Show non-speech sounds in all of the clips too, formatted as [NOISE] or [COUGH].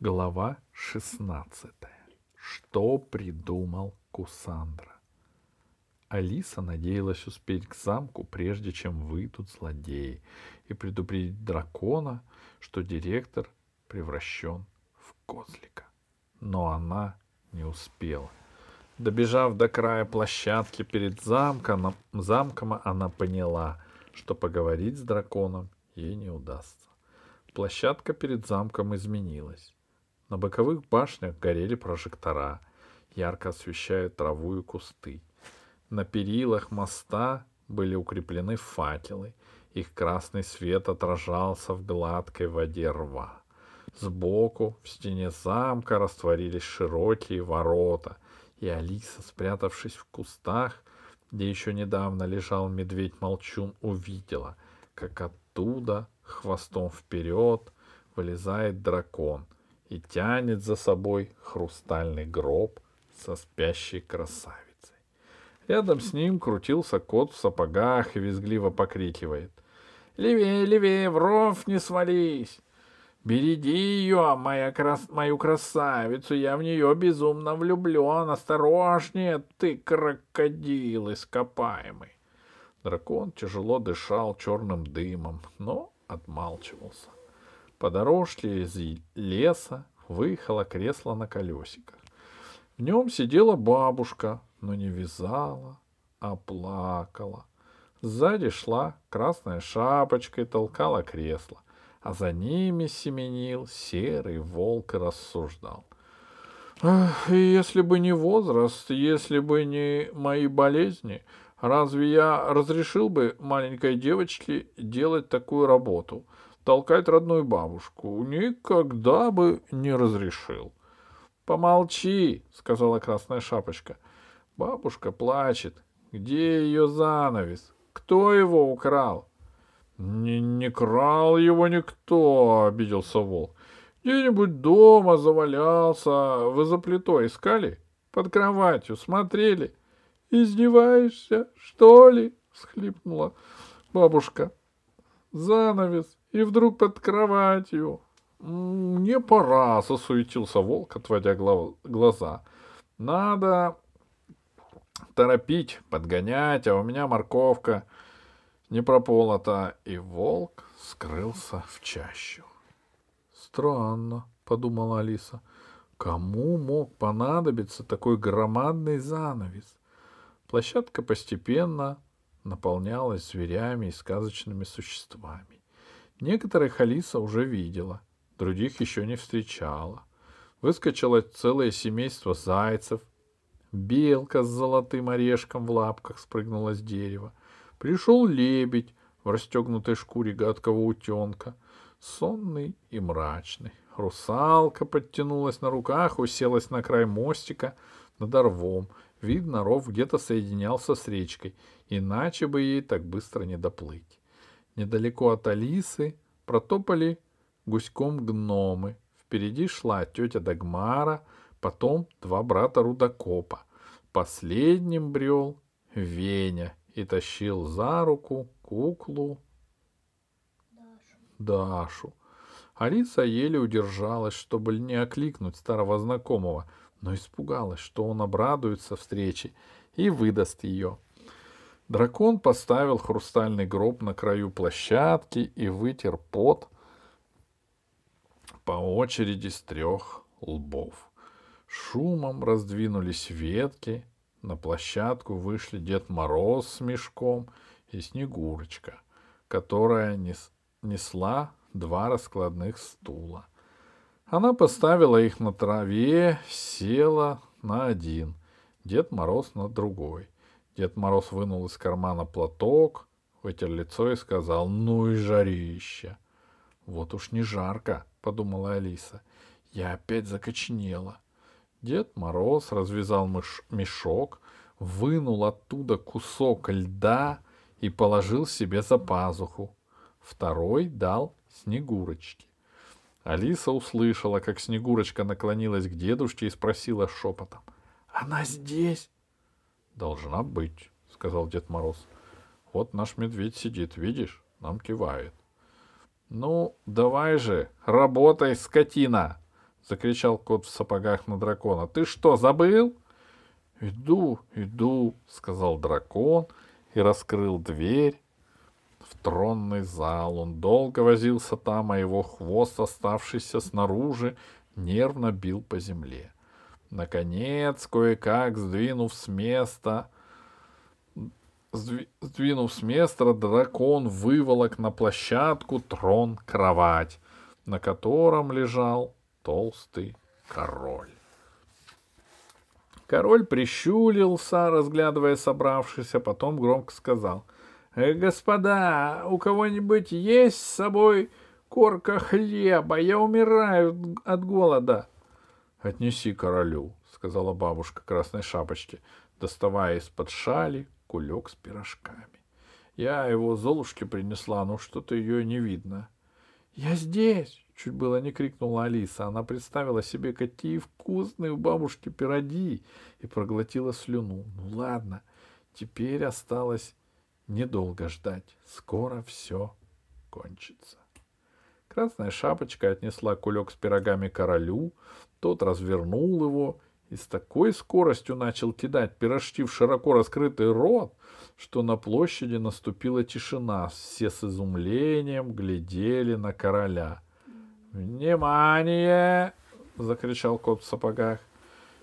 Глава 16. Что придумал Кусандра? Алиса надеялась успеть к замку, прежде чем выйдут злодеи, и предупредить дракона, что директор превращен в козлика. Но она не успела. Добежав до края площадки перед замком, замком, она поняла, что поговорить с драконом ей не удастся. Площадка перед замком изменилась. На боковых башнях горели прожектора, ярко освещая траву и кусты. На перилах моста были укреплены факелы. Их красный свет отражался в гладкой воде рва. Сбоку, в стене замка, растворились широкие ворота, и Алиса, спрятавшись в кустах, где еще недавно лежал медведь-молчун, увидела, как оттуда, хвостом вперед, вылезает дракон — и тянет за собой хрустальный гроб со спящей красавицей. Рядом с ним крутился кот в сапогах и визгливо покрикивает. «Левее, левее, в ров не свались! Береги ее, моя крас... мою красавицу, я в нее безумно влюблен, осторожнее, ты крокодил ископаемый!» Дракон тяжело дышал черным дымом, но отмалчивался. По дорожке из леса выехало кресло на колесиках. В нем сидела бабушка, но не вязала, а плакала. Сзади шла красная шапочка и толкала кресло, а за ними семенил серый волк и рассуждал. «Если бы не возраст, если бы не мои болезни, разве я разрешил бы маленькой девочке делать такую работу?» Толкать родную бабушку. Никогда бы не разрешил. Помолчи, сказала Красная Шапочка. Бабушка плачет. Где ее занавес? Кто его украл? Не, не крал его никто, обиделся волк. Где-нибудь дома завалялся. Вы за плитой искали? Под кроватью смотрели? Издеваешься, что ли? всхлипнула бабушка. Занавес и вдруг под кроватью. «Не пора», — засуетился волк, отводя глаза. «Надо торопить, подгонять, а у меня морковка не прополота». И волк скрылся в чащу. «Странно», — подумала Алиса. «Кому мог понадобиться такой громадный занавес?» Площадка постепенно наполнялась зверями и сказочными существами. Некоторых Алиса уже видела, других еще не встречала. Выскочило целое семейство зайцев. Белка с золотым орешком в лапках спрыгнула с дерева. Пришел лебедь в расстегнутой шкуре гадкого утенка, сонный и мрачный. Русалка подтянулась на руках, уселась на край мостика над рвом. Видно, ров где-то соединялся с речкой, иначе бы ей так быстро не доплыть. Недалеко от Алисы протопали гуськом гномы. Впереди шла тетя Дагмара, потом два брата Рудокопа. Последним брел Веня и тащил за руку куклу Дашу. Дашу. Алиса еле удержалась, чтобы не окликнуть старого знакомого, но испугалась, что он обрадуется встрече и выдаст ее. Дракон поставил хрустальный гроб на краю площадки и вытер пот по очереди с трех лбов. Шумом раздвинулись ветки, на площадку вышли Дед Мороз с мешком и Снегурочка, которая нес, несла два раскладных стула. Она поставила их на траве, села на один, Дед Мороз на другой — Дед Мороз вынул из кармана платок, вытер лицо и сказал, ну и жарище. Вот уж не жарко, подумала Алиса. Я опять закоченела. Дед Мороз развязал мешок, вынул оттуда кусок льда и положил себе за пазуху. Второй дал Снегурочке. Алиса услышала, как Снегурочка наклонилась к дедушке и спросила шепотом. — Она здесь? Должна быть, сказал Дед Мороз. Вот наш медведь сидит, видишь, нам кивает. Ну, давай же, работай, скотина! — закричал кот в сапогах на дракона. — Ты что, забыл? — Иду, иду, — сказал дракон и раскрыл дверь в тронный зал. Он долго возился там, а его хвост, оставшийся снаружи, нервно бил по земле. Наконец, кое-как, сдвинув с места, сдвинув с места, дракон выволок на площадку трон-кровать, на котором лежал толстый король. Король прищурился, разглядывая собравшихся, потом громко сказал — Э, господа, у кого-нибудь есть с собой корка хлеба? Я умираю от голода. Отнеси королю, сказала бабушка красной шапочки, доставая из-под шали кулек с пирожками. Я его Золушке принесла, но что-то ее не видно. Я здесь! Чуть было не крикнула Алиса. Она представила себе, какие вкусные у бабушки пироги, и проглотила слюну. Ну ладно, теперь осталось Недолго ждать, скоро все кончится. Красная шапочка отнесла кулек с пирогами королю, тот развернул его и с такой скоростью начал кидать пирожки в широко раскрытый рот, что на площади наступила тишина. Все с изумлением глядели на короля. «Внимание!» — закричал кот в сапогах.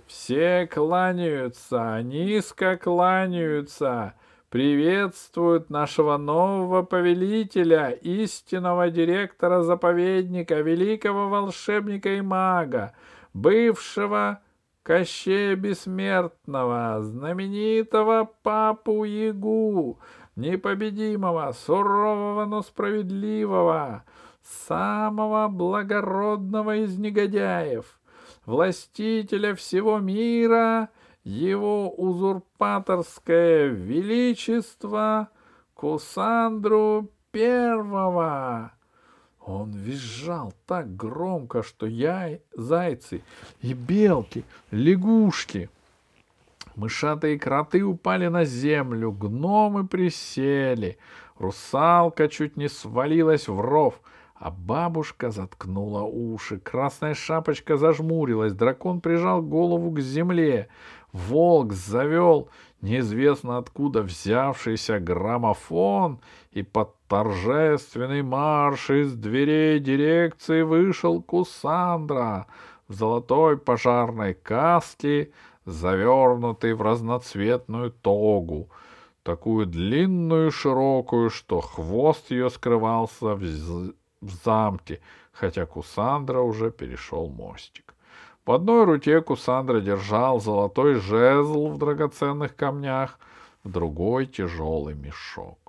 «Все кланяются, низко кланяются!» приветствуют нашего нового повелителя, истинного директора заповедника, великого волшебника и мага, бывшего Кощея Бессмертного, знаменитого Папу Ягу, непобедимого, сурового, но справедливого, самого благородного из негодяев, властителя всего мира — его узурпаторское величество Кусандру Первого. Он визжал так громко, что я, зайцы и белки, лягушки, мышатые кроты упали на землю, гномы присели, русалка чуть не свалилась в ров — а бабушка заткнула уши, красная шапочка зажмурилась, дракон прижал голову к земле, волк завел неизвестно откуда взявшийся граммофон, и под торжественный марш из дверей дирекции вышел Кусандра в золотой пожарной каске, завернутый в разноцветную тогу, такую длинную и широкую, что хвост ее скрывался в в замке, хотя Кусандра уже перешел мостик. В одной руке Кусандра держал золотой жезл в драгоценных камнях, в другой — тяжелый мешок.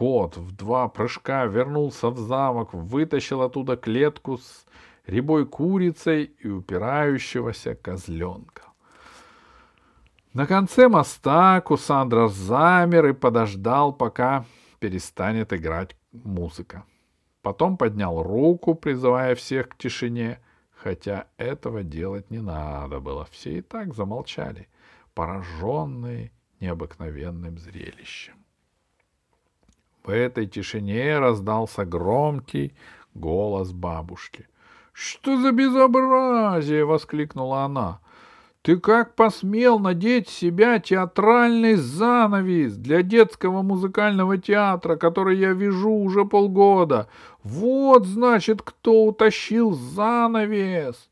Кот в два прыжка вернулся в замок, вытащил оттуда клетку с рябой курицей и упирающегося козленка. На конце моста Кусандра замер и подождал, пока перестанет играть музыка. Потом поднял руку, призывая всех к тишине, хотя этого делать не надо было. Все и так замолчали, пораженные необыкновенным зрелищем. В этой тишине раздался громкий голос бабушки. — Что за безобразие! — воскликнула она. Ты как посмел надеть себя театральный занавес для детского музыкального театра, который я вижу уже полгода? Вот, значит, кто утащил занавес.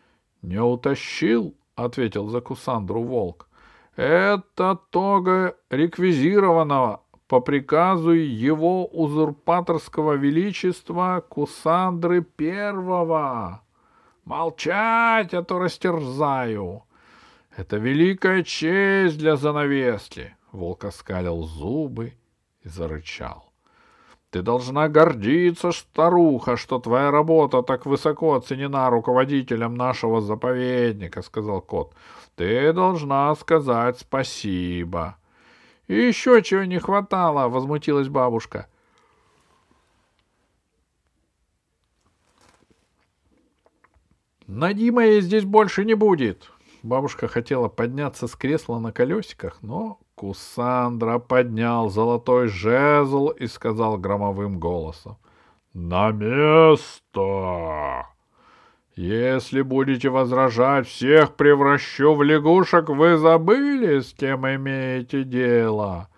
— Не утащил, — ответил за Кусандру волк. — Это тога реквизированного по приказу его узурпаторского величества Кусандры Первого. Молчать, а то растерзаю. Это великая честь для занавески. Волк оскалил зубы и зарычал. Ты должна гордиться, старуха, что твоя работа так высоко оценена руководителем нашего заповедника, сказал кот. Ты должна сказать спасибо. И еще чего не хватало, возмутилась бабушка. Надима ей здесь больше не будет. Бабушка хотела подняться с кресла на колесиках, но Кусандра поднял золотой жезл и сказал громовым голосом. — На место! Если будете возражать, всех превращу в лягушек, вы забыли, с кем имеете дело?»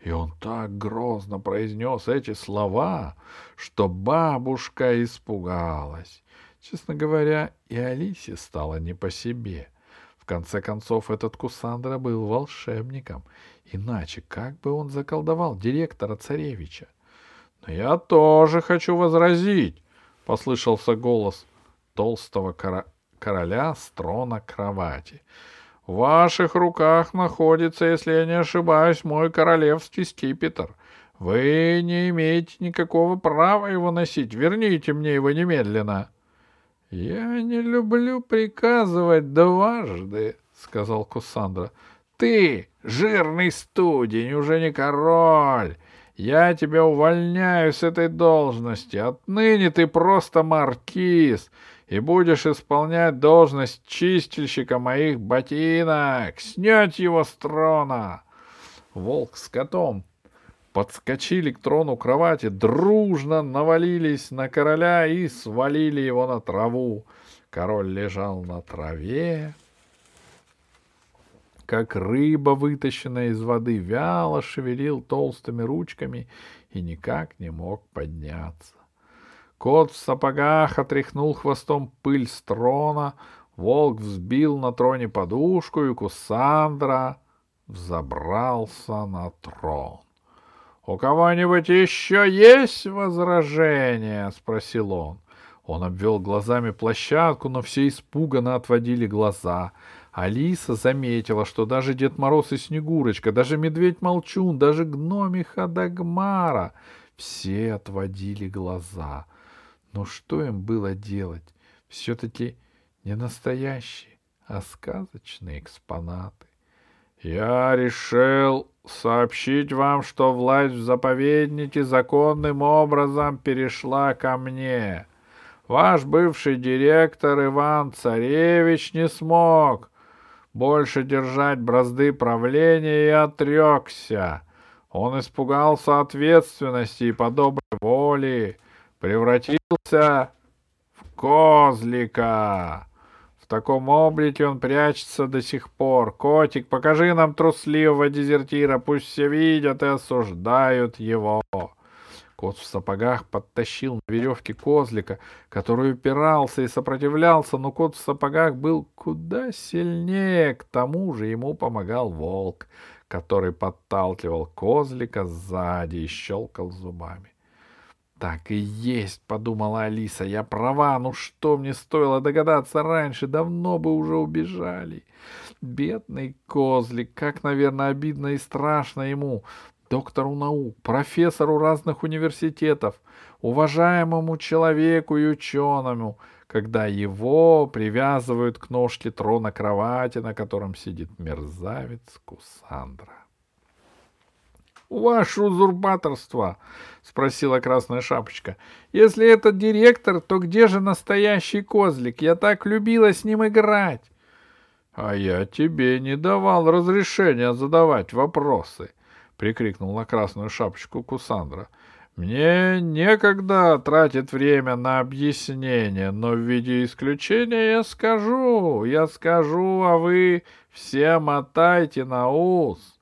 И он так грозно произнес эти слова, что бабушка испугалась. Честно говоря, и Алисе стало не по себе. В конце концов, этот Кусандра был волшебником. Иначе как бы он заколдовал директора царевича? — Но я тоже хочу возразить, — послышался голос толстого кора- короля с трона кровати. — В ваших руках находится, если я не ошибаюсь, мой королевский скипетр. Вы не имеете никакого права его носить. Верните мне его немедленно. — Я не люблю приказывать дважды, — сказал Кусандра. — Ты, жирный студень, уже не король. Я тебя увольняю с этой должности. Отныне ты просто маркиз и будешь исполнять должность чистильщика моих ботинок. Снять его с трона. Волк с котом подскочили к трону кровати, дружно навалились на короля и свалили его на траву. Король лежал на траве, как рыба, вытащенная из воды, вяло шевелил толстыми ручками и никак не мог подняться. Кот в сапогах отряхнул хвостом пыль с трона, волк взбил на троне подушку, и Кусандра взобрался на трон. — У кого-нибудь еще есть возражения? — спросил он. Он обвел глазами площадку, но все испуганно отводили глаза. Алиса заметила, что даже Дед Мороз и Снегурочка, даже Медведь-Молчун, даже гномиха Дагмара — все отводили глаза. Но что им было делать? Все-таки не настоящие, а сказочные экспонаты. Я решил сообщить вам, что власть в заповеднике законным образом перешла ко мне. Ваш бывший директор Иван Царевич не смог больше держать бразды правления и отрекся. Он испугался ответственности и по доброй воле превратился в козлика. В таком облике он прячется до сих пор. Котик, покажи нам трусливого дезертира, пусть все видят и осуждают его. Кот в сапогах подтащил на веревке козлика, который упирался и сопротивлялся, но кот в сапогах был куда сильнее. К тому же ему помогал волк, который подталкивал козлика сзади и щелкал зубами. Так и есть, подумала Алиса, я права, ну что мне стоило догадаться раньше, давно бы уже убежали. Бедный козлик, как, наверное, обидно и страшно ему, доктору наук, профессору разных университетов, уважаемому человеку и ученому, когда его привязывают к ножке трона кровати, на котором сидит мерзавец Кусандра. «Ваше узурпаторство!» — спросила Красная Шапочка. «Если это директор, то где же настоящий козлик? Я так любила с ним играть!» «А я тебе не давал разрешения задавать вопросы!» — прикрикнул на Красную Шапочку Кусандра. «Мне некогда тратить время на объяснение, но в виде исключения я скажу, я скажу, а вы все мотайте на ус!»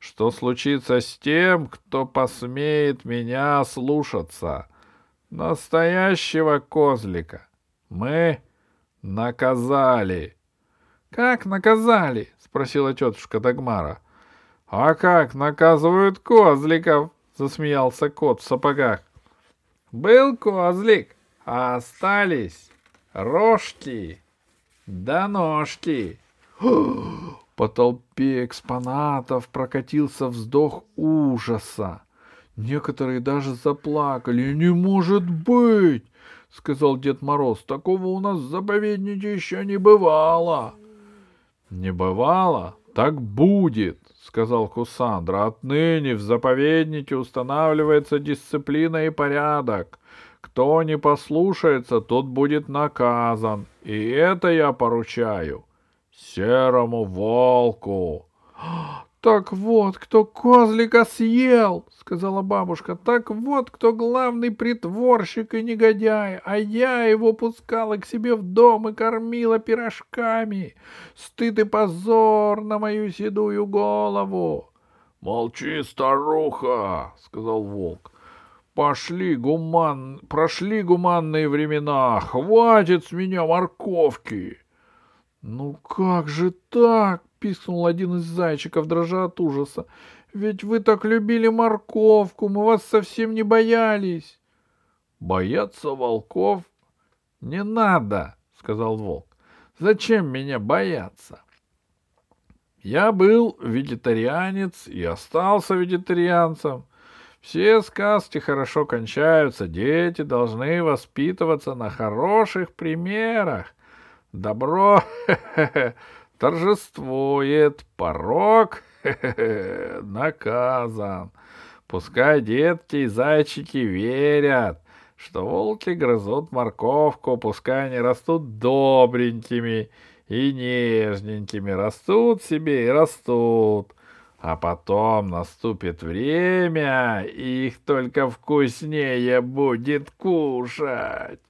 Что случится с тем, кто посмеет меня слушаться. Настоящего козлика мы наказали. — Как наказали? — спросила тетушка Дагмара. — А как наказывают козликов? — засмеялся кот в сапогах. — Был козлик, а остались рожки да ножки. По толпе экспонатов прокатился вздох ужаса. Некоторые даже заплакали. «Не может быть!» — сказал Дед Мороз. «Такого у нас в заповеднике еще не бывало!» «Не бывало? Так будет!» — сказал Кусандра. «Отныне в заповеднике устанавливается дисциплина и порядок. Кто не послушается, тот будет наказан. И это я поручаю серому волку. [GASPS] Так вот, кто козлика съел, сказала бабушка. Так вот, кто главный притворщик и негодяй, а я его пускала к себе в дом и кормила пирожками. Стыд и позор на мою седую голову. Молчи, старуха, сказал волк. Пошли гуман... Прошли гуманные времена, хватит с меня морковки. Ну как же так? пискнул один из зайчиков, дрожа от ужаса. Ведь вы так любили морковку, мы вас совсем не боялись. Бояться волков не надо, сказал волк. Зачем меня бояться? Я был вегетарианец и остался вегетарианцем. Все сказки хорошо кончаются, дети должны воспитываться на хороших примерах. Добро [LAUGHS] торжествует, порог [LAUGHS] наказан. Пускай детки и зайчики верят, что волки грызут морковку, пускай они растут добренькими и нежненькими, растут себе и растут. А потом наступит время, и их только вкуснее будет кушать.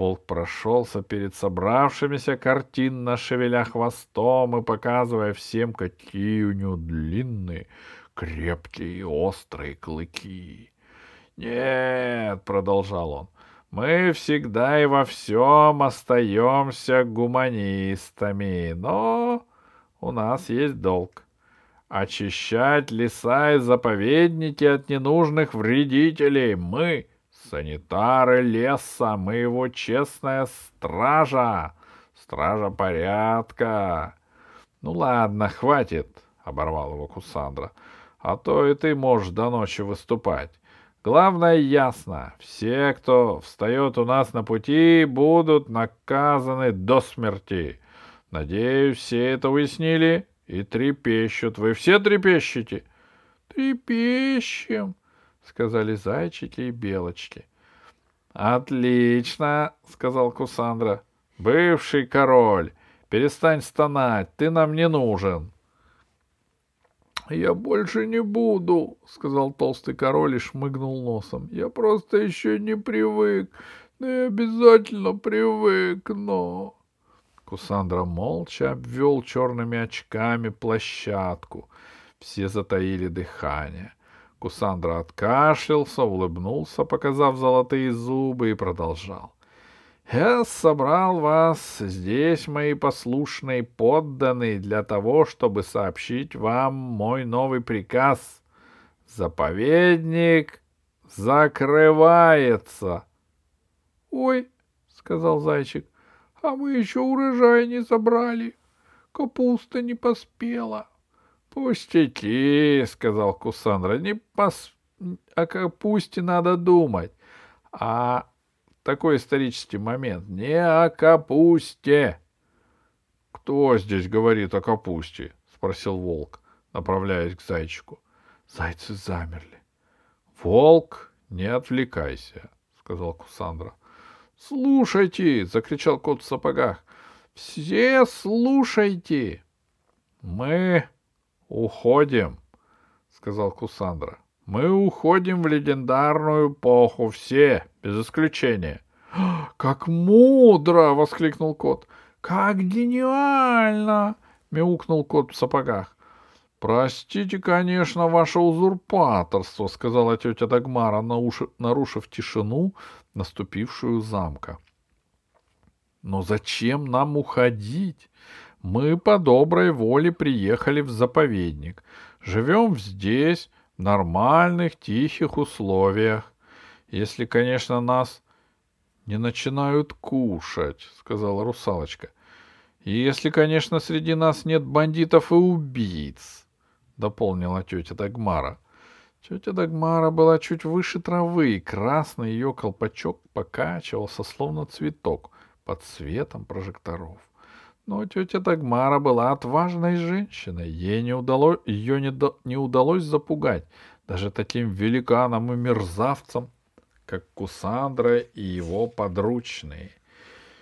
Волк прошелся перед собравшимися картинно, шевеля хвостом и показывая всем, какие у него длинные, крепкие и острые клыки. «Нет», — продолжал он, — «мы всегда и во всем остаемся гуманистами, но у нас есть долг — очищать леса и заповедники от ненужных вредителей. Мы Санитары леса, мы его честная стража, стража порядка. Ну ладно, хватит, оборвал его Кусандра, а то и ты можешь до ночи выступать. Главное ясно, все, кто встает у нас на пути, будут наказаны до смерти. Надеюсь, все это уяснили и трепещут. Вы все трепещете? Трепещем, — сказали зайчики и белочки. — Отлично, — сказал Кусандра. — Бывший король, перестань стонать, ты нам не нужен. — Я больше не буду, — сказал толстый король и шмыгнул носом. — Я просто еще не привык, но я обязательно привыкну. Кусандра молча обвел черными очками площадку. Все затаили дыхание. Кусандра откашлялся, улыбнулся, показав золотые зубы, и продолжал. «Я собрал вас здесь, мои послушные подданные, для того, чтобы сообщить вам мой новый приказ. Заповедник закрывается!» «Ой!» — сказал зайчик. «А мы еще урожай не забрали. Капуста не поспела». «Пустяки», — сказал Кусандра, — «не пос... о капусте надо думать, а такой исторический момент не о капусте». «Кто здесь говорит о капусте?» — спросил волк, направляясь к зайчику. Зайцы замерли. «Волк, не отвлекайся», — сказал Кусандра. «Слушайте!» — закричал кот в сапогах. «Все слушайте!» «Мы «Уходим», — сказал Кусандра. «Мы уходим в легендарную эпоху, все, без исключения». [GASPS] «Как мудро!» — воскликнул кот. «Как гениально!» — мяукнул кот в сапогах. «Простите, конечно, ваше узурпаторство», — сказала тетя Дагмара, нарушив тишину, наступившую замка. «Но зачем нам уходить? Мы по доброй воле приехали в заповедник. Живем здесь, в нормальных, тихих условиях. Если, конечно, нас не начинают кушать, — сказала русалочка. И если, конечно, среди нас нет бандитов и убийц, — дополнила тетя Дагмара. Тетя Дагмара была чуть выше травы, и красный ее колпачок покачивался, словно цветок, под светом прожекторов. Но тетя Дагмара была отважной женщиной. Ей не удалось, ее не, до, не удалось запугать даже таким великаном и мерзавцем, как Кусандра и его подручные.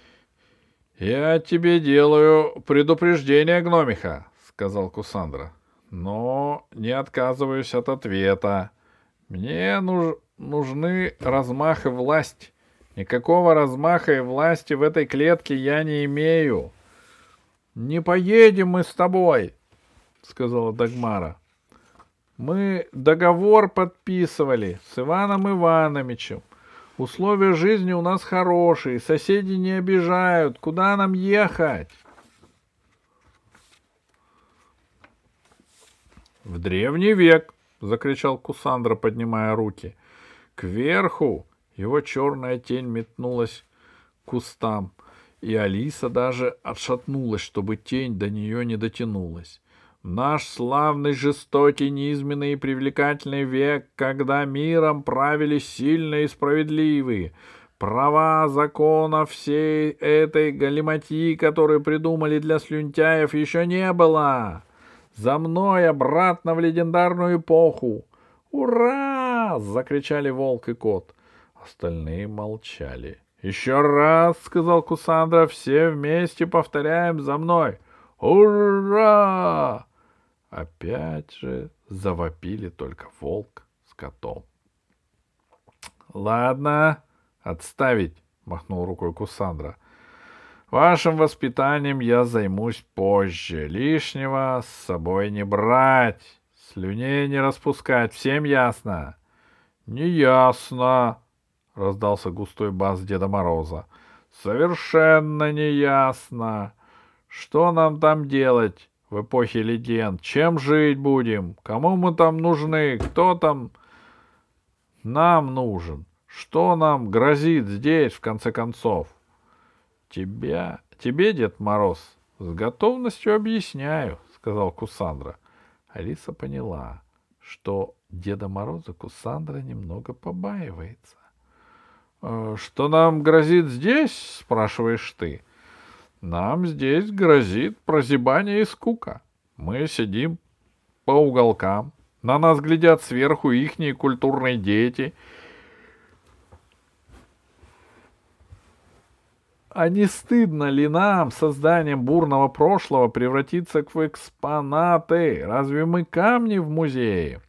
— Я тебе делаю предупреждение, гномиха, — сказал Кусандра. — но не отказываюсь от ответа. Мне нуж... нужны размах и власть. Никакого размаха и власти в этой клетке я не имею. Не поедем мы с тобой, сказала Дагмара. Мы договор подписывали с Иваном Ивановичем. Условия жизни у нас хорошие, соседи не обижают. Куда нам ехать? В древний век, закричал Кусандра, поднимая руки. Кверху его черная тень метнулась к кустам, и Алиса даже отшатнулась, чтобы тень до нее не дотянулась. Наш славный, жестокий, низменный и привлекательный век, когда миром правили сильные и справедливые, права закона всей этой галиматии, которую придумали для слюнтяев, еще не было. За мной обратно в легендарную эпоху. «Ура!» — закричали волк и кот. Остальные молчали. «Еще раз!» — сказал Кусандра. «Все вместе повторяем за мной!» «Ура!» Опять же завопили только волк с котом. «Ладно, отставить!» — махнул рукой Кусандра. «Вашим воспитанием я займусь позже. Лишнего с собой не брать, слюней не распускать. Всем ясно?» «Не ясно!» — раздался густой бас Деда Мороза. «Совершенно не ясно. Что нам там делать? в эпохе легенд. Чем жить будем? Кому мы там нужны? Кто там нам нужен? Что нам грозит здесь, в конце концов? Тебя, тебе, Дед Мороз, с готовностью объясняю, сказал Кусандра. Алиса поняла, что Деда Мороза Кусандра немного побаивается. «Э, что нам грозит здесь, спрашиваешь ты? Нам здесь грозит прозябание и скука. Мы сидим по уголкам, на нас глядят сверху ихние культурные дети. А не стыдно ли нам созданием бурного прошлого превратиться в экспонаты? Разве мы камни в музее?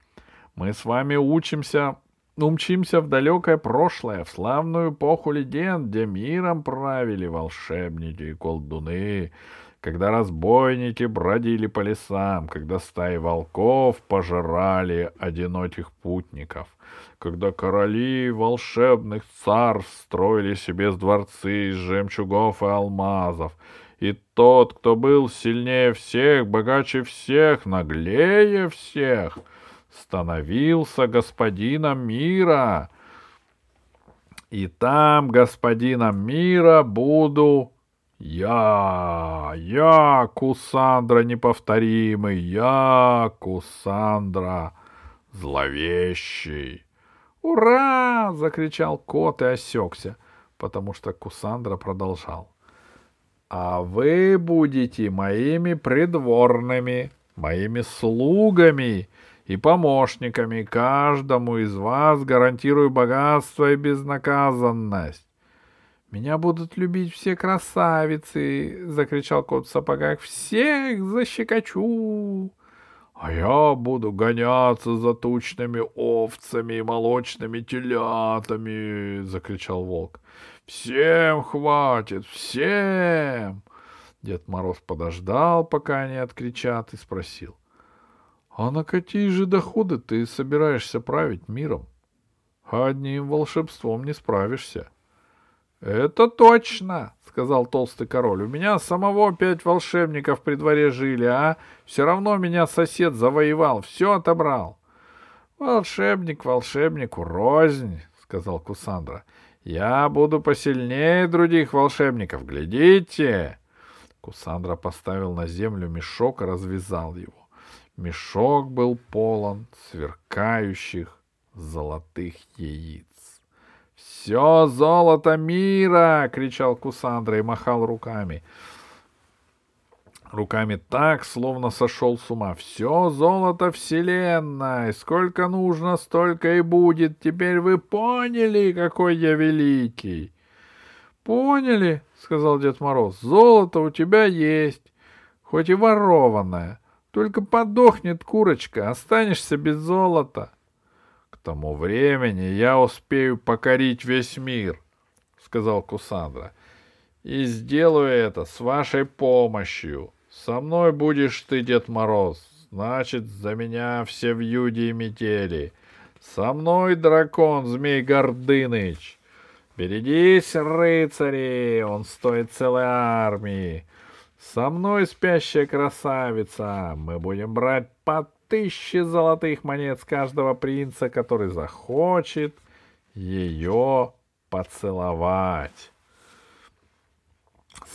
Мы с вами учимся умчимся в далекое прошлое, в славную эпоху легенд, где миром правили волшебники и колдуны, когда разбойники бродили по лесам, когда стаи волков пожирали одиноких путников, когда короли волшебных царств строили себе дворцы из жемчугов и алмазов, и тот, кто был сильнее всех, богаче всех, наглее всех — становился господином мира. И там господином мира буду я, я, Кусандра неповторимый, я, Кусандра зловещий. «Ура!» — закричал кот и осекся, потому что Кусандра продолжал. «А вы будете моими придворными, моими слугами, и помощниками. Каждому из вас гарантирую богатство и безнаказанность. «Меня будут любить все красавицы!» — закричал кот в сапогах. «Всех защекочу!» «А я буду гоняться за тучными овцами и молочными телятами!» — закричал волк. «Всем хватит! Всем!» Дед Мороз подождал, пока они откричат, и спросил. А на какие же доходы ты собираешься править миром? Одним волшебством не справишься. — Это точно, — сказал толстый король. — У меня самого пять волшебников при дворе жили, а все равно меня сосед завоевал, все отобрал. — Волшебник волшебнику рознь, — сказал Кусандра. — Я буду посильнее других волшебников, глядите! Кусандра поставил на землю мешок и развязал его. Мешок был полон сверкающих золотых яиц. «Все золото мира!» — кричал Кусандра и махал руками. Руками так, словно сошел с ума. «Все золото вселенной! Сколько нужно, столько и будет! Теперь вы поняли, какой я великий!» «Поняли?» — сказал Дед Мороз. «Золото у тебя есть, хоть и ворованное, Только подохнет курочка, останешься без золота. К тому времени я успею покорить весь мир, сказал Кусандра. И сделаю это с вашей помощью. Со мной будешь ты, Дед Мороз. Значит, за меня все в юде и метели. Со мной дракон Змей Гордыныч. Берегись, рыцари, он стоит целой армии. Со мной спящая красавица. Мы будем брать по тысяче золотых монет с каждого принца, который захочет ее поцеловать.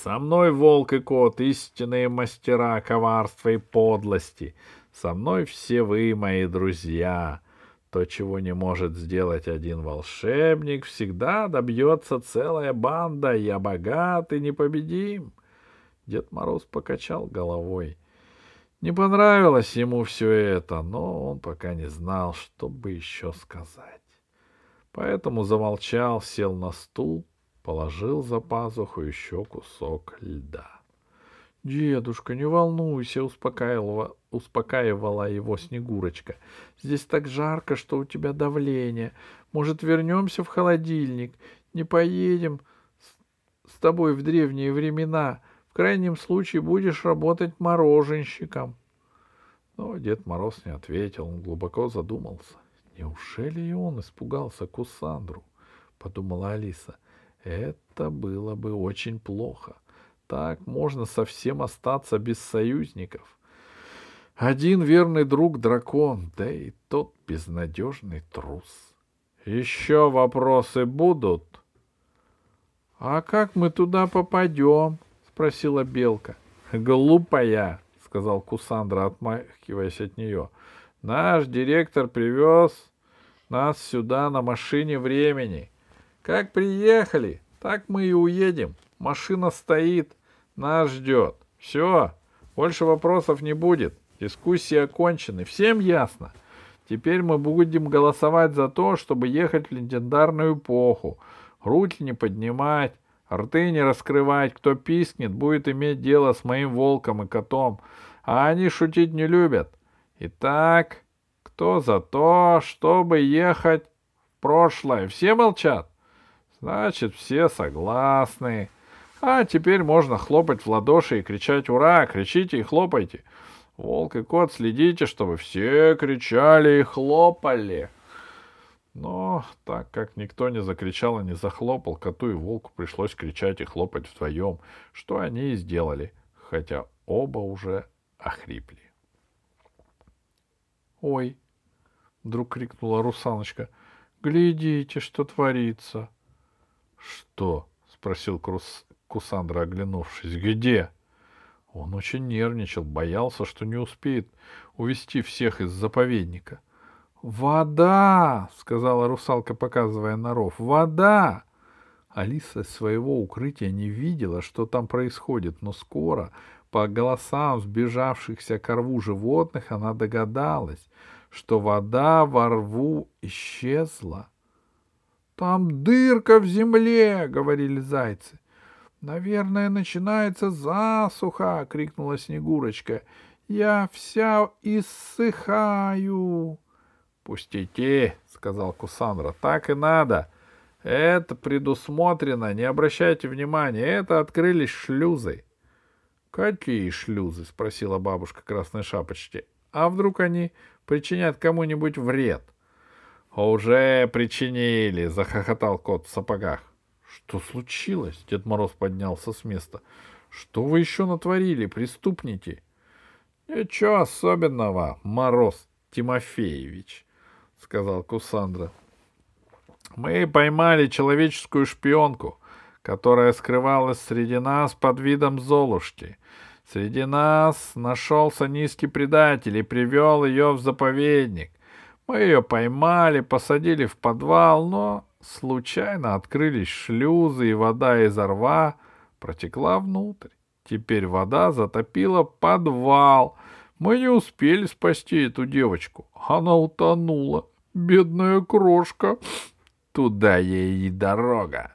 Со мной волк и кот, истинные мастера коварства и подлости. Со мной все вы, мои друзья. То, чего не может сделать один волшебник, всегда добьется целая банда. Я богат и непобедим. Дед Мороз покачал головой. Не понравилось ему все это, но он пока не знал, что бы еще сказать. Поэтому замолчал, сел на стул, положил за пазуху еще кусок льда. «Дедушка, не волнуйся», — успокаивала, успокаивала его Снегурочка. «Здесь так жарко, что у тебя давление. Может, вернемся в холодильник? Не поедем с, тобой в древние времена. В крайнем случае будешь работать мороженщиком». Но Дед Мороз не ответил, он глубоко задумался. «Неужели и он испугался Кусандру?» — подумала Алиса. «Это было бы очень плохо». Так можно совсем остаться без союзников. Один верный друг дракон, да и тот безнадежный трус. Еще вопросы будут? — А как мы туда попадем? — спросила Белка. — Глупая, — сказал Кусандра, отмахиваясь от нее. — Наш директор привез нас сюда на машине времени. Как приехали, так мы и уедем. Машина стоит, нас ждет. Все, больше вопросов не будет. Дискуссии окончены. Всем ясно? Теперь мы будем голосовать за то, чтобы ехать в легендарную эпоху. Руки не поднимать, рты не раскрывать. Кто пискнет, будет иметь дело с моим волком и котом. А они шутить не любят. Итак, кто за то, чтобы ехать в прошлое? Все молчат? Значит, все согласны. А теперь можно хлопать в ладоши и кричать «Ура!» Кричите и хлопайте. Волк и кот, следите, чтобы все кричали и хлопали. Но так как никто не закричал и не захлопал, коту и волку пришлось кричать и хлопать вдвоем, что они и сделали, хотя оба уже охрипли. «Ой!» — вдруг крикнула русаночка. «Глядите, что творится!» «Что?» — спросил Крус... Кусандра, оглянувшись. «Где?» Он очень нервничал, боялся, что не успеет увести всех из заповедника. «Вода!» — сказала русалка, показывая на ров. «Вода!» Алиса из своего укрытия не видела, что там происходит, но скоро, по голосам сбежавшихся к рву животных, она догадалась, что вода во рву исчезла. «Там дырка в земле!» — говорили зайцы. «Наверное, начинается засуха!» — крикнула Снегурочка. «Я вся иссыхаю!» «Пустяки!» — сказал Кусандра. «Так и надо!» Это предусмотрено, не обращайте внимания, это открылись шлюзы. Какие шлюзы? спросила бабушка Красной Шапочки. А вдруг они причинят кому-нибудь вред? Уже причинили, захохотал кот в сапогах. Что случилось? Дед Мороз поднялся с места. Что вы еще натворили, преступники? Ничего особенного, Мороз Тимофеевич, сказал Кусандра. Мы поймали человеческую шпионку, которая скрывалась среди нас под видом Золушки. Среди нас нашелся низкий предатель и привел ее в заповедник. Мы ее поймали, посадили в подвал, но Случайно открылись шлюзы, и вода из рва протекла внутрь. Теперь вода затопила подвал. Мы не успели спасти эту девочку. Она утонула. Бедная крошка. Туда ей и дорога.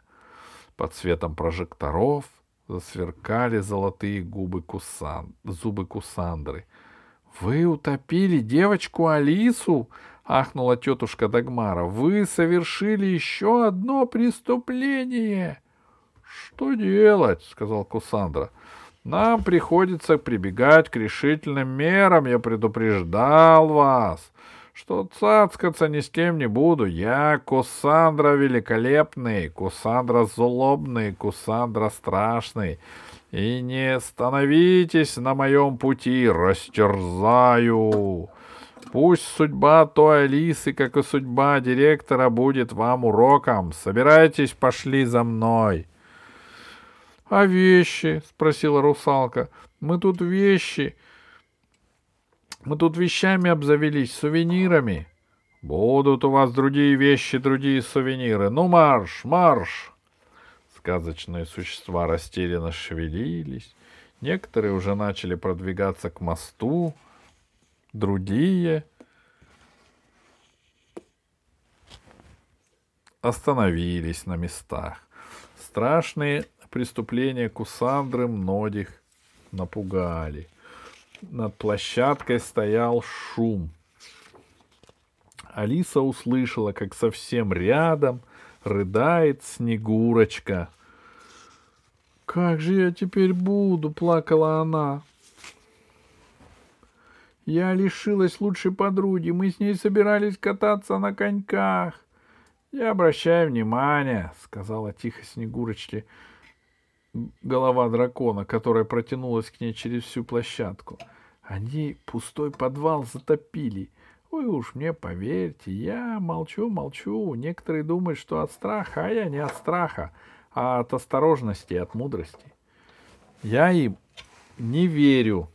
Под светом прожекторов засверкали золотые губы кусан... зубы Кусандры. — Вы утопили девочку Алису? — ахнула тетушка Дагмара. — Вы совершили еще одно преступление! — Что делать? — сказал Кусандра. — Нам приходится прибегать к решительным мерам. Я предупреждал вас что цацкаться ни с кем не буду. Я Кусандра великолепный, Кусандра злобный, Кусандра страшный. И не становитесь на моем пути, растерзаю. Пусть судьба той Алисы, как и судьба директора, будет вам уроком. Собирайтесь, пошли за мной. — А вещи? — спросила русалка. — Мы тут вещи мы тут вещами обзавелись, сувенирами. Будут у вас другие вещи, другие сувениры. Ну, марш, марш! Сказочные существа растерянно шевелились. Некоторые уже начали продвигаться к мосту, другие остановились на местах. Страшные преступления Кусандры многих напугали — над площадкой стоял шум. Алиса услышала, как совсем рядом рыдает Снегурочка. «Как же я теперь буду?» — плакала она. «Я лишилась лучшей подруги. Мы с ней собирались кататься на коньках». «Я обращаю внимание», — сказала тихо Снегурочке голова дракона, которая протянулась к ней через всю площадку. Они пустой подвал затопили. Вы уж мне поверьте, я молчу, молчу. Некоторые думают, что от страха, а я не от страха, а от осторожности и от мудрости. Я им не верю.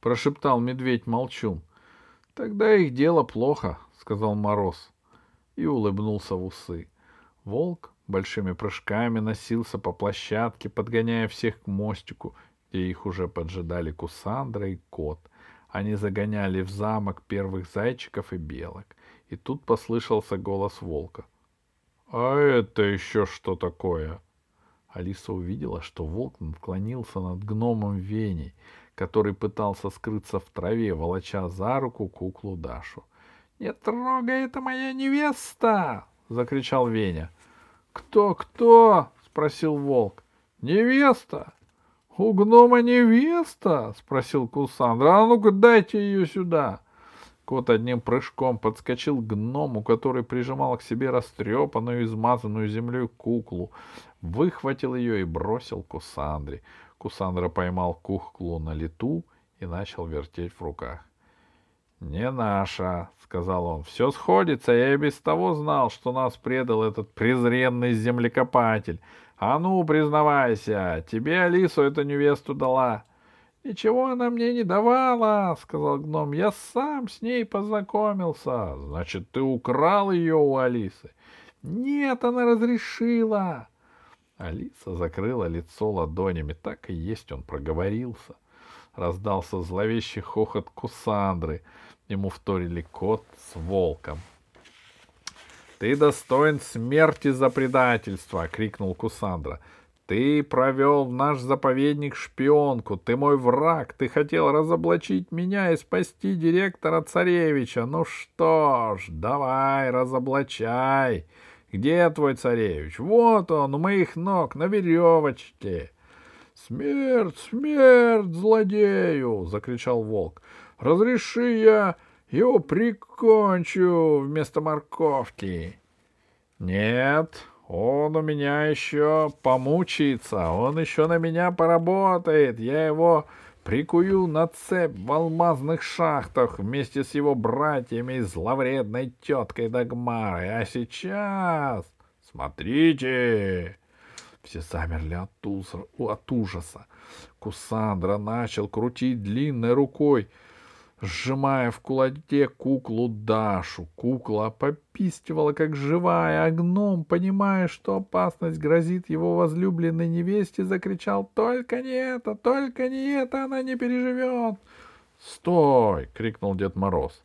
Прошептал медведь молчун. Тогда их дело плохо, сказал Мороз и улыбнулся в усы. Волк большими прыжками носился по площадке, подгоняя всех к мостику, где их уже поджидали Кусандра и кот. Они загоняли в замок первых зайчиков и белок. И тут послышался голос волка. — А это еще что такое? Алиса увидела, что волк наклонился над гномом Веней, который пытался скрыться в траве, волоча за руку куклу Дашу. «Не трогай, это моя невеста!» — закричал Веня. «Кто, кто?» — спросил волк. «Невеста!» «У гнома невеста?» — спросил Кусандра. «А ну-ка дайте ее сюда!» Кот одним прыжком подскочил к гному, который прижимал к себе растрепанную, измазанную землей куклу, выхватил ее и бросил Кусандре. Кусандра поймал куклу на лету и начал вертеть в руках. «Не наша», — сказал он. «Все сходится. Я и без того знал, что нас предал этот презренный землекопатель. А ну, признавайся, тебе Алису эту невесту дала». «Ничего она мне не давала», — сказал гном. «Я сам с ней познакомился». «Значит, ты украл ее у Алисы?» «Нет, она разрешила». Алиса закрыла лицо ладонями. Так и есть он проговорился. Раздался зловещий хохот Кусандры — Ему вторили кот с волком. «Ты достоин смерти за предательство!» — крикнул Кусандра. «Ты провел в наш заповедник шпионку, ты мой враг, ты хотел разоблачить меня и спасти директора царевича. Ну что ж, давай, разоблачай. Где твой царевич? Вот он, у моих ног, на веревочке». «Смерть, смерть злодею!» — закричал волк. Разреши я его прикончу вместо морковки. Нет, он у меня еще помучается, он еще на меня поработает. Я его прикую на цепь в алмазных шахтах вместе с его братьями и зловредной теткой Дагмарой. А сейчас... Смотрите! Все замерли от, ужаса. от ужаса. Кусандра начал крутить длинной рукой — сжимая в кулаке куклу Дашу. Кукла попистивала, как живая, а гном, понимая, что опасность грозит его возлюбленной невесте, закричал «Только не это! Только не это! Она не переживет!» «Стой!» — крикнул Дед Мороз.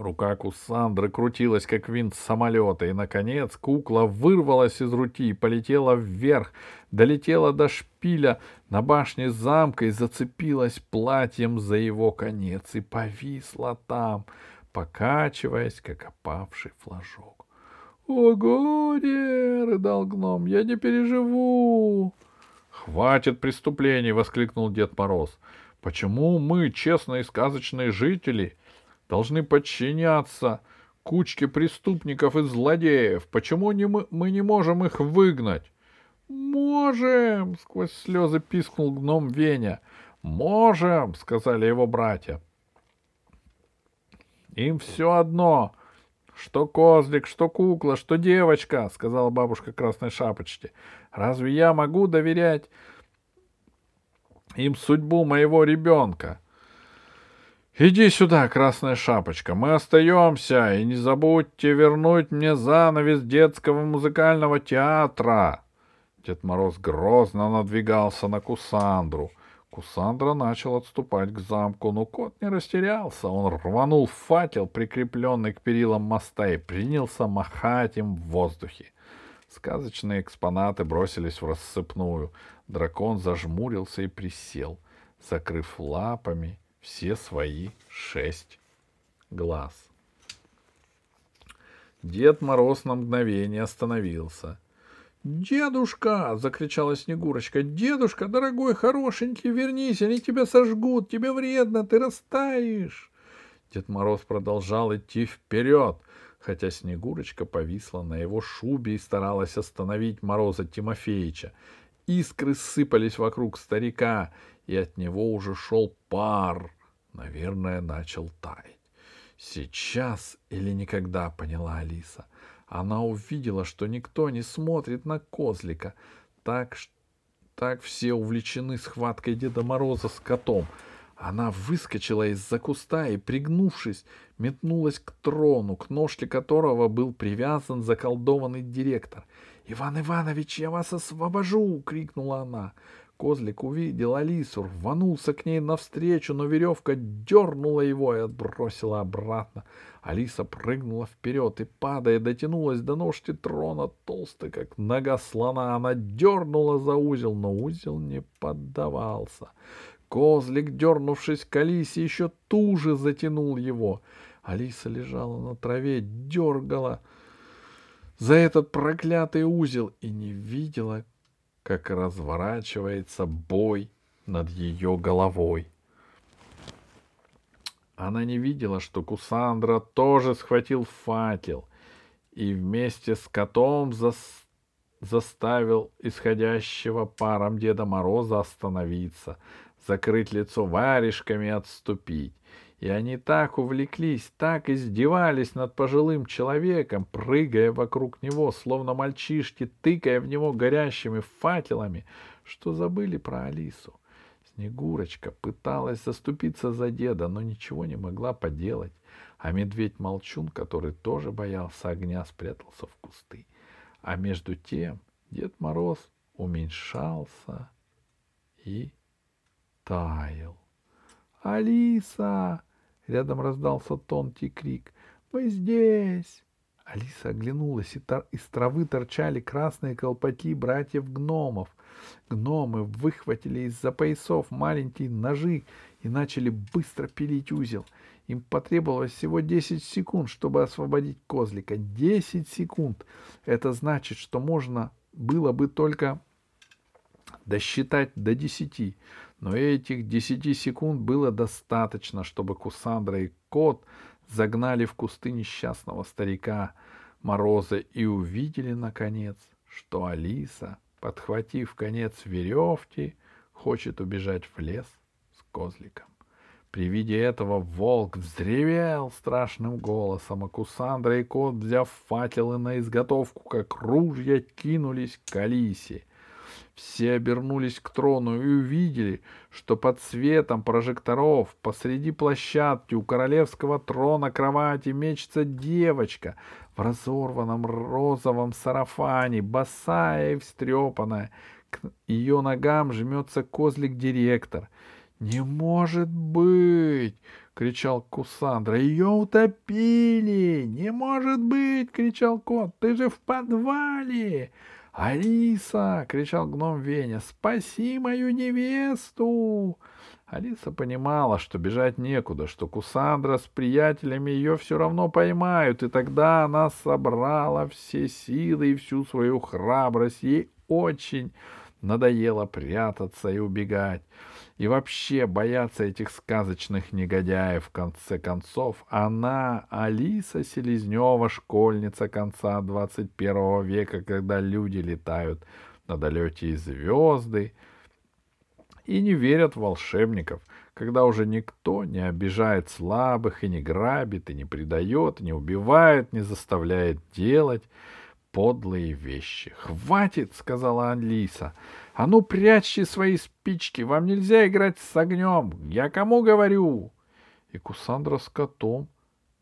Рука Кусандры крутилась, как винт самолета, и, наконец, кукла вырвалась из руки и полетела вверх, долетела до шпиля на башне замка и зацепилась платьем за его конец и повисла там, покачиваясь, как опавший флажок. — О, горе! — рыдал гном. — Я не переживу! — Хватит преступлений! — воскликнул Дед Мороз. — Почему мы, честные сказочные жители, должны подчиняться кучке преступников и злодеев. Почему не мы, мы не можем их выгнать? Можем, сквозь слезы пискнул гном Веня. Можем, сказали его братья. Им все одно, что козлик, что кукла, что девочка, сказала бабушка Красной Шапочки. Разве я могу доверять им судьбу моего ребенка? — «Иди сюда, Красная Шапочка, мы остаемся, и не забудьте вернуть мне занавес детского музыкального театра!» Дед Мороз грозно надвигался на Кусандру. Кусандра начал отступать к замку, но кот не растерялся. Он рванул факел, прикрепленный к перилам моста, и принялся махать им в воздухе. Сказочные экспонаты бросились в рассыпную. Дракон зажмурился и присел, закрыв лапами все свои шесть глаз. Дед Мороз на мгновение остановился. «Дедушка!» — закричала Снегурочка. «Дедушка, дорогой, хорошенький, вернись, они тебя сожгут, тебе вредно, ты растаешь!» Дед Мороз продолжал идти вперед, хотя Снегурочка повисла на его шубе и старалась остановить Мороза Тимофеевича. Искры сыпались вокруг старика, и от него уже шел пар. Наверное, начал таять. Сейчас или никогда, поняла Алиса. Она увидела, что никто не смотрит на козлика. Так, так все увлечены схваткой Деда Мороза с котом. Она выскочила из-за куста и, пригнувшись, метнулась к трону, к ножке которого был привязан заколдованный директор. «Иван Иванович, я вас освобожу!» — крикнула она. Козлик увидел Алису, рванулся к ней навстречу, но веревка дернула его и отбросила обратно. Алиса прыгнула вперед и, падая, дотянулась до ножки трона, толстой, как нога слона. Она дернула за узел, но узел не поддавался. Козлик, дернувшись к Алисе, еще туже затянул его. Алиса лежала на траве, дергала за этот проклятый узел и не видела, как разворачивается бой над ее головой. Она не видела, что Кусандра тоже схватил факел и вместе с котом зас... заставил исходящего паром Деда Мороза остановиться, закрыть лицо варежками и отступить. И они так увлеклись, так издевались над пожилым человеком, прыгая вокруг него, словно мальчишки, тыкая в него горящими факелами, что забыли про Алису. Снегурочка пыталась заступиться за деда, но ничего не могла поделать, а медведь-молчун, который тоже боялся огня, спрятался в кусты. А между тем Дед Мороз уменьшался и таял. «Алиса!» Рядом раздался тонкий крик. «Мы здесь!» Алиса оглянулась, и тор- из травы торчали красные колпаки братьев-гномов. Гномы выхватили из-за поясов маленькие ножи и начали быстро пилить узел. Им потребовалось всего 10 секунд, чтобы освободить козлика. 10 секунд! Это значит, что можно было бы только досчитать до десяти. Но этих десяти секунд было достаточно, чтобы Кусандра и кот загнали в кусты несчастного старика Мороза и увидели, наконец, что Алиса, подхватив конец веревки, хочет убежать в лес с козликом. При виде этого волк взревел страшным голосом, а Кусандра и кот, взяв факелы на изготовку, как ружья, кинулись к Алисе. Все обернулись к трону и увидели, что под светом прожекторов посреди площадки у королевского трона кровати мечется девочка в разорванном розовом сарафане, босая и встрепанная. К ее ногам жмется козлик-директор. «Не может быть!» — кричал Кусандра. «Ее утопили! Не может быть!» — кричал кот. «Ты же в подвале!» «Алиса!» — кричал гном Веня. «Спаси мою невесту!» Алиса понимала, что бежать некуда, что Кусандра с приятелями ее все равно поймают, и тогда она собрала все силы и всю свою храбрость. Ей очень надоело прятаться и убегать. И вообще бояться этих сказочных негодяев. В конце концов, она, Алиса Селезнева, школьница конца 21 века, когда люди летают на далекие звезды и не верят в волшебников, когда уже никто не обижает слабых и не грабит, и не предает, и не убивает, не заставляет делать подлые вещи. «Хватит!» — сказала Алиса. «А ну, прячьте свои спички! Вам нельзя играть с огнем! Я кому говорю?» И Кусандра с котом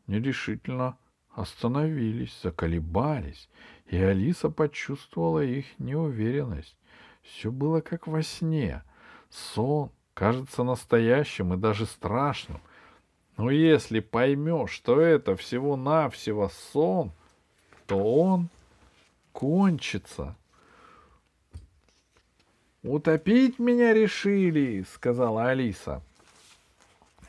нерешительно остановились, заколебались, и Алиса почувствовала их неуверенность. Все было как во сне. Сон кажется настоящим и даже страшным. Но если поймешь, что это всего-навсего сон, то он кончится. «Утопить меня решили», — сказала Алиса.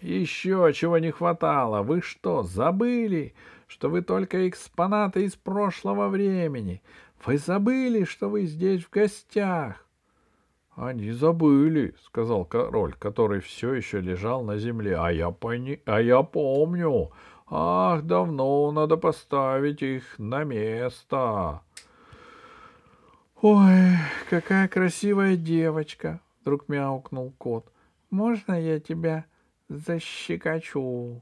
«Еще чего не хватало. Вы что, забыли, что вы только экспонаты из прошлого времени? Вы забыли, что вы здесь в гостях?» «Они забыли», — сказал король, который все еще лежал на земле. «А я, пони... а я помню. Ах, давно надо поставить их на место». «Ой, какая красивая девочка!» — вдруг мяукнул кот. «Можно я тебя защекочу?»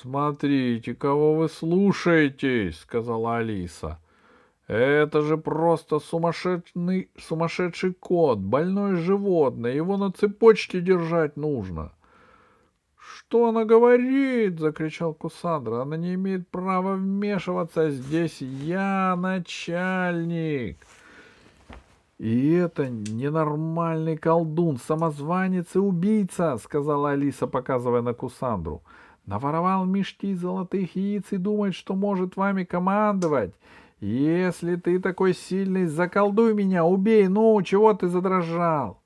«Смотрите, кого вы слушаетесь!» — сказала Алиса. «Это же просто сумасшедший, сумасшедший кот, больное животное, его на цепочке держать нужно!» «Что она говорит?» — закричал Кусандра. «Она не имеет права вмешиваться. Здесь я начальник!» «И это ненормальный колдун, самозванец и убийца», — сказала Алиса, показывая на Кусандру. «Наворовал мешки золотых яиц и думает, что может вами командовать. Если ты такой сильный, заколдуй меня, убей, ну, чего ты задрожал?»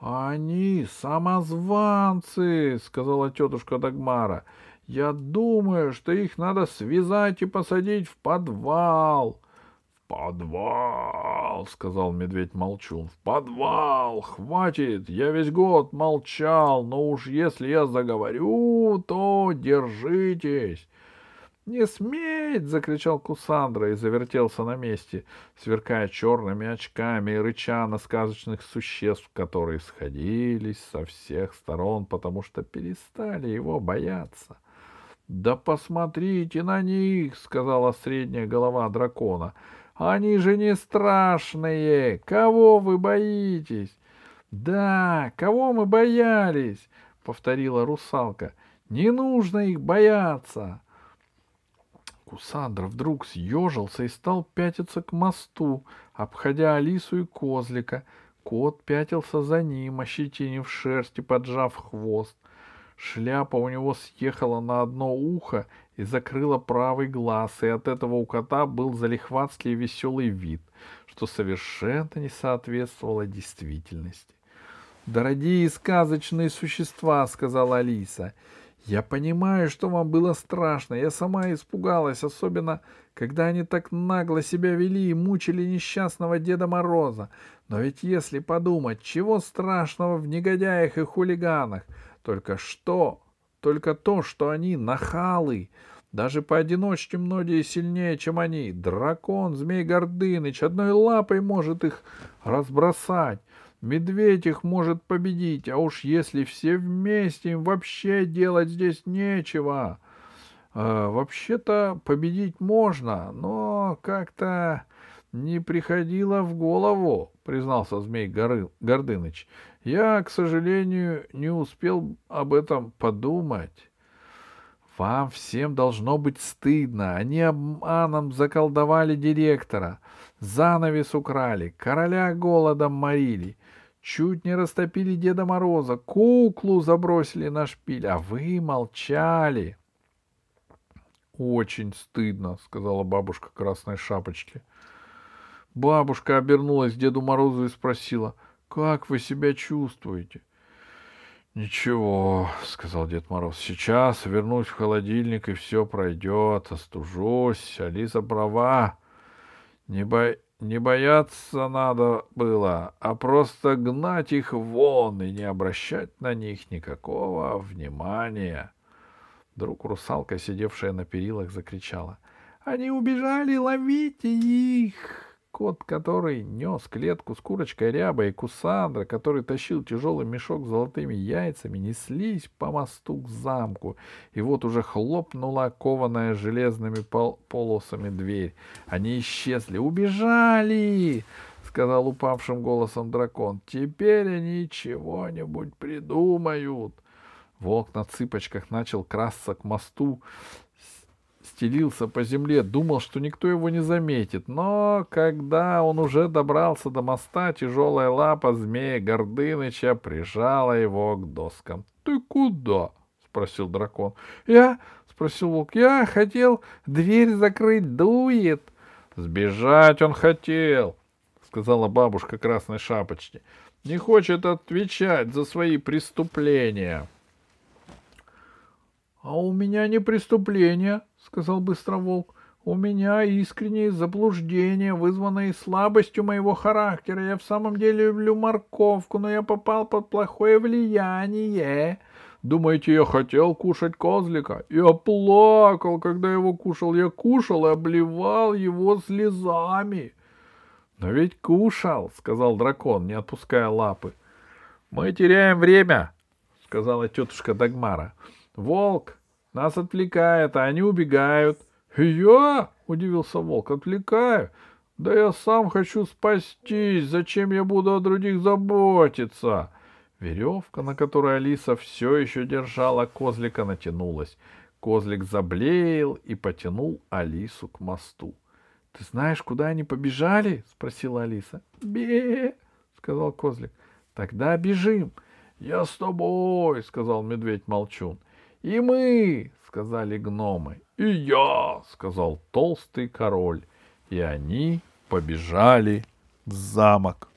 «Они самозванцы», — сказала тетушка Дагмара. «Я думаю, что их надо связать и посадить в подвал». «Подвал!» — сказал медведь-молчун. «В подвал! Хватит! Я весь год молчал, но уж если я заговорю, то держитесь!» «Не сметь!» — закричал Кусандра и завертелся на месте, сверкая черными очками и рыча на сказочных существ, которые сходились со всех сторон, потому что перестали его бояться. «Да посмотрите на них!» — сказала средняя голова дракона — они же не страшные. Кого вы боитесь? Да, кого мы боялись? повторила русалка. Не нужно их бояться. Кусандра вдруг съежился и стал пятиться к мосту, обходя Алису и козлика. Кот пятился за ним, ощетинив шерсть и поджав хвост. Шляпа у него съехала на одно ухо и закрыла правый глаз, и от этого у кота был залихватский веселый вид, что совершенно не соответствовало действительности. «Дорогие сказочные существа», — сказала Алиса, — «я понимаю, что вам было страшно. Я сама испугалась, особенно, когда они так нагло себя вели и мучили несчастного Деда Мороза. Но ведь если подумать, чего страшного в негодяях и хулиганах? Только что только то, что они нахалы. Даже поодиночке многие сильнее, чем они. Дракон, змей Гордыныч, одной лапой может их разбросать. Медведь их может победить, а уж если все вместе, им вообще делать здесь нечего. Э, вообще-то победить можно, но как-то не приходило в голову, признался змей Горы... Гордыныч. Я, к сожалению, не успел об этом подумать. Вам всем должно быть стыдно. Они обманом заколдовали директора, занавес украли, короля голодом морили. Чуть не растопили Деда Мороза, куклу забросили на шпиль, а вы молчали. Очень стыдно, сказала бабушка красной шапочки. Бабушка обернулась к Деду Морозу и спросила, как вы себя чувствуете? Ничего, сказал Дед Мороз, сейчас вернусь в холодильник и все пройдет, остужусь. Алиса права. Не, бо... не бояться надо было, а просто гнать их вон и не обращать на них никакого внимания. Вдруг русалка, сидевшая на перилах, закричала. «Они убежали, ловите их!» Кот, который нес клетку с курочкой ряба, и Кусандра, который тащил тяжелый мешок с золотыми яйцами, неслись по мосту к замку. И вот уже хлопнула кованая железными пол полосами дверь. Они исчезли. «Убежали!» — сказал упавшим голосом дракон. «Теперь они чего-нибудь придумают!» Волк на цыпочках начал красться к мосту, стелился по земле, думал, что никто его не заметит. Но когда он уже добрался до моста, тяжелая лапа змея Гордыныча прижала его к доскам. — Ты куда? — спросил дракон. — Я, — спросил волк, — я хотел дверь закрыть, дует. — Сбежать он хотел, — сказала бабушка красной шапочки. — Не хочет отвечать за свои преступления. — А у меня не преступления, — сказал быстро волк. — У меня искреннее заблуждение, вызванное слабостью моего характера. Я в самом деле люблю морковку, но я попал под плохое влияние. Думаете, я хотел кушать козлика? Я плакал, когда его кушал. Я кушал и обливал его слезами. — Но ведь кушал, — сказал дракон, не отпуская лапы. — Мы теряем время, — сказала тетушка Дагмара. — Волк, нас отвлекает, а они убегают. — Я? — удивился волк. — Отвлекаю? Да я сам хочу спастись. Зачем я буду о других заботиться? Веревка, на которой Алиса все еще держала козлика, натянулась. Козлик заблеял и потянул Алису к мосту. — Ты знаешь, куда они побежали? — спросила Алиса. — Бе, — сказал козлик. — Тогда бежим. — Я с тобой, — сказал медведь-молчун. — «И мы!» — сказали гномы. «И я!» — сказал толстый король. И они побежали в замок.